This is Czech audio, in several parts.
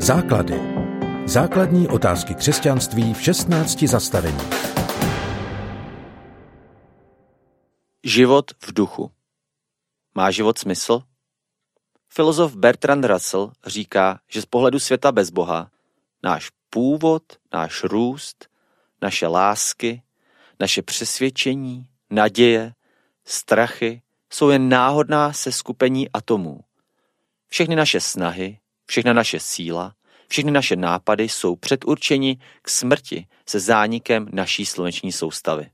Základy. Základní otázky křesťanství v 16 zastavení. Život v duchu. Má život smysl? Filozof Bertrand Russell říká, že z pohledu světa bez Boha náš původ, náš růst, naše lásky, naše přesvědčení, naděje, strachy jsou jen náhodná seskupení atomů. Všechny naše snahy, všechna naše síla, všechny naše nápady jsou předurčeni k smrti se zánikem naší sluneční soustavy.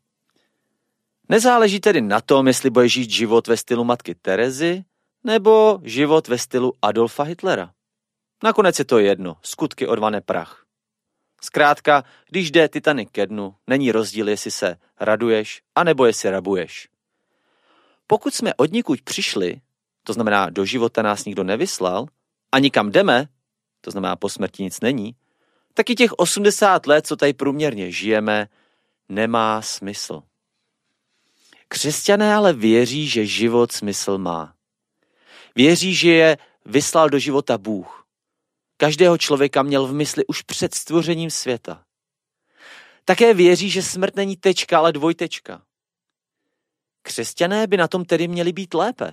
Nezáleží tedy na tom, jestli bude žít život ve stylu matky Terezy nebo život ve stylu Adolfa Hitlera. Nakonec je to jedno, skutky odvané prach. Zkrátka, když jde Titanic ke dnu, není rozdíl, jestli se raduješ, anebo jestli rabuješ. Pokud jsme od nikud přišli, to znamená do života nás nikdo nevyslal, a nikam jdeme, to znamená po smrti nic není, tak i těch 80 let, co tady průměrně žijeme, nemá smysl. Křesťané ale věří, že život smysl má. Věří, že je vyslal do života Bůh. Každého člověka měl v mysli už před stvořením světa. Také věří, že smrt není tečka, ale dvojtečka. Křesťané by na tom tedy měli být lépe.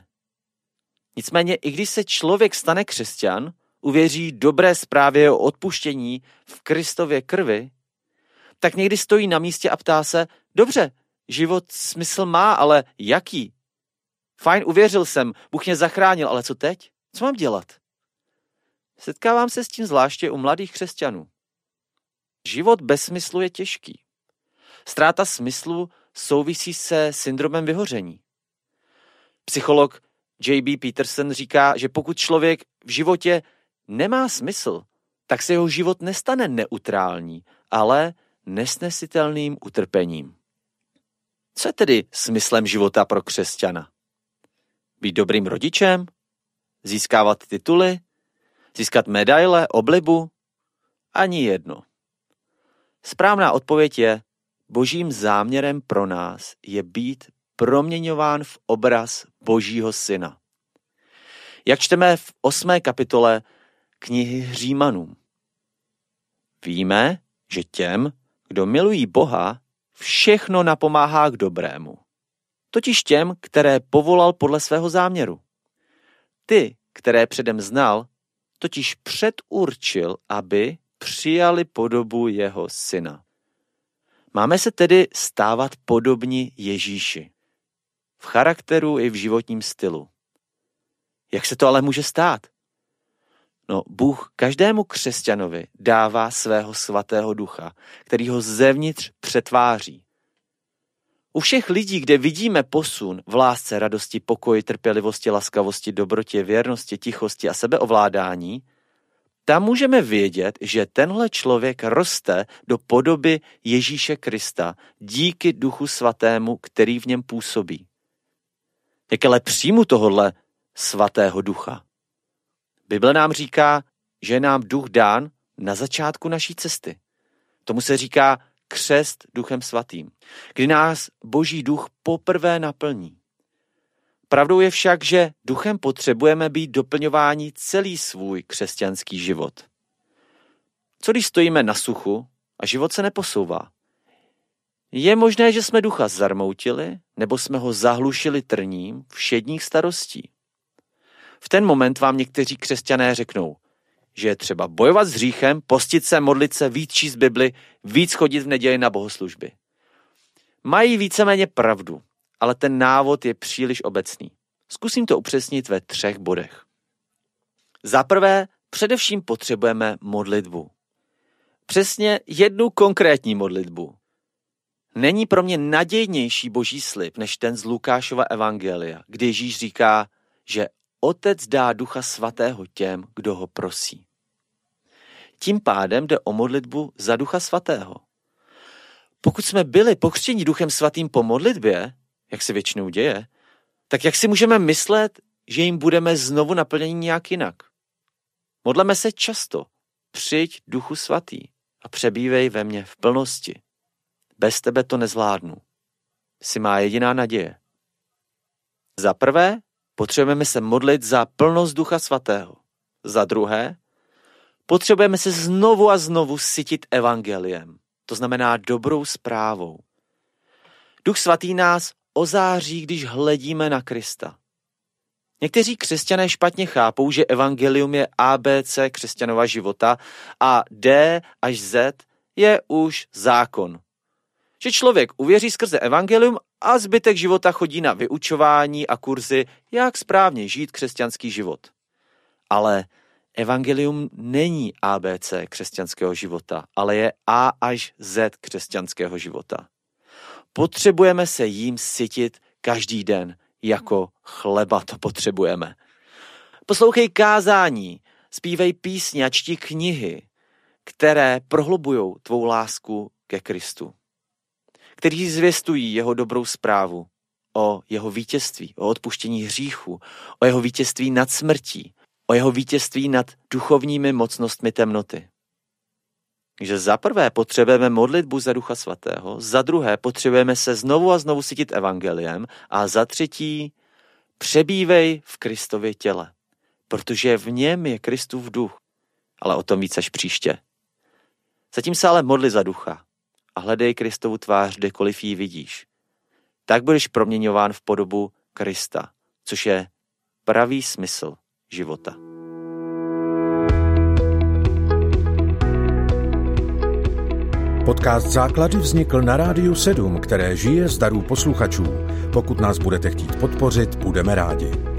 Nicméně, i když se člověk stane křesťan, uvěří dobré zprávě o odpuštění v Kristově krvi, tak někdy stojí na místě a ptá se, dobře, život smysl má, ale jaký? Fajn, uvěřil jsem, Bůh mě zachránil, ale co teď? Co mám dělat? Setkávám se s tím zvláště u mladých křesťanů. Život bez smyslu je těžký. Ztráta smyslu souvisí se syndromem vyhoření. Psycholog J.B. Peterson říká, že pokud člověk v životě nemá smysl, tak se jeho život nestane neutrální, ale nesnesitelným utrpením. Co je tedy smyslem života pro křesťana? Být dobrým rodičem? Získávat tituly? Získat medaile, oblibu? Ani jedno. Správná odpověď je, božím záměrem pro nás je být proměňován v obraz Božího syna. Jak čteme v osmé kapitole knihy Římanům. Víme, že těm, kdo milují Boha, všechno napomáhá k dobrému. Totiž těm, které povolal podle svého záměru. Ty, které předem znal, totiž předurčil, aby přijali podobu jeho syna. Máme se tedy stávat podobní Ježíši v charakteru i v životním stylu. Jak se to ale může stát? No, Bůh každému křesťanovi dává svého svatého ducha, který ho zevnitř přetváří. U všech lidí, kde vidíme posun v lásce, radosti, pokoji, trpělivosti, laskavosti, dobrotě, věrnosti, tichosti a sebeovládání, tam můžeme vědět, že tenhle člověk roste do podoby Ježíše Krista díky Duchu Svatému, který v něm působí. Jak ale přijmu tohohle svatého ducha? Bible nám říká, že je nám duch dán na začátku naší cesty. Tomu se říká křest duchem svatým, kdy nás boží duch poprvé naplní. Pravdou je však, že duchem potřebujeme být doplňováni celý svůj křesťanský život. Co když stojíme na suchu a život se neposouvá? Je možné, že jsme ducha zarmoutili, nebo jsme ho zahlušili trním všedních starostí. V ten moment vám někteří křesťané řeknou, že je třeba bojovat s hříchem, postit se, modlit se, víc číst Bibli, víc chodit v neděli na bohoslužby. Mají víceméně pravdu, ale ten návod je příliš obecný. Zkusím to upřesnit ve třech bodech. Za prvé, především potřebujeme modlitbu. Přesně jednu konkrétní modlitbu, Není pro mě nadějnější boží slib než ten z Lukášova evangelia, kdy Ježíš říká, že Otec dá ducha svatého těm, kdo ho prosí. Tím pádem jde o modlitbu za ducha svatého. Pokud jsme byli pokřtěni duchem svatým po modlitbě, jak se většinou děje, tak jak si můžeme myslet, že jim budeme znovu naplněni nějak jinak? Modleme se často. Přijď duchu svatý a přebývej ve mně v plnosti. Bez tebe to nezvládnu. Jsi má jediná naděje. Za prvé, potřebujeme se modlit za plnost Ducha Svatého. Za druhé, Potřebujeme se znovu a znovu sytit evangeliem, to znamená dobrou zprávou. Duch svatý nás ozáří, když hledíme na Krista. Někteří křesťané špatně chápou, že evangelium je ABC křesťanova života a D až Z je už zákon. Že člověk uvěří skrze evangelium a zbytek života chodí na vyučování a kurzy, jak správně žít křesťanský život. Ale evangelium není ABC křesťanského života, ale je A až Z křesťanského života. Potřebujeme se jím sytit každý den, jako chleba to potřebujeme. Poslouchej kázání, zpívej písně a čti knihy, které prohlubují tvou lásku ke Kristu. Kteří zvěstují jeho dobrou zprávu o jeho vítězství, o odpuštění hříchu, o jeho vítězství nad smrtí, o jeho vítězství nad duchovními mocnostmi temnoty. Takže za prvé potřebujeme modlitbu za Ducha Svatého, za druhé potřebujeme se znovu a znovu cítit evangeliem a za třetí přebývej v Kristově těle, protože v něm je Kristův duch, ale o tom víc až příště. Zatím se ale modli za ducha a hledej Kristovu tvář, kdekoliv ji vidíš. Tak budeš proměňován v podobu Krista, což je pravý smysl života. Podcast Základy vznikl na Rádiu 7, které žije z darů posluchačů. Pokud nás budete chtít podpořit, budeme rádi.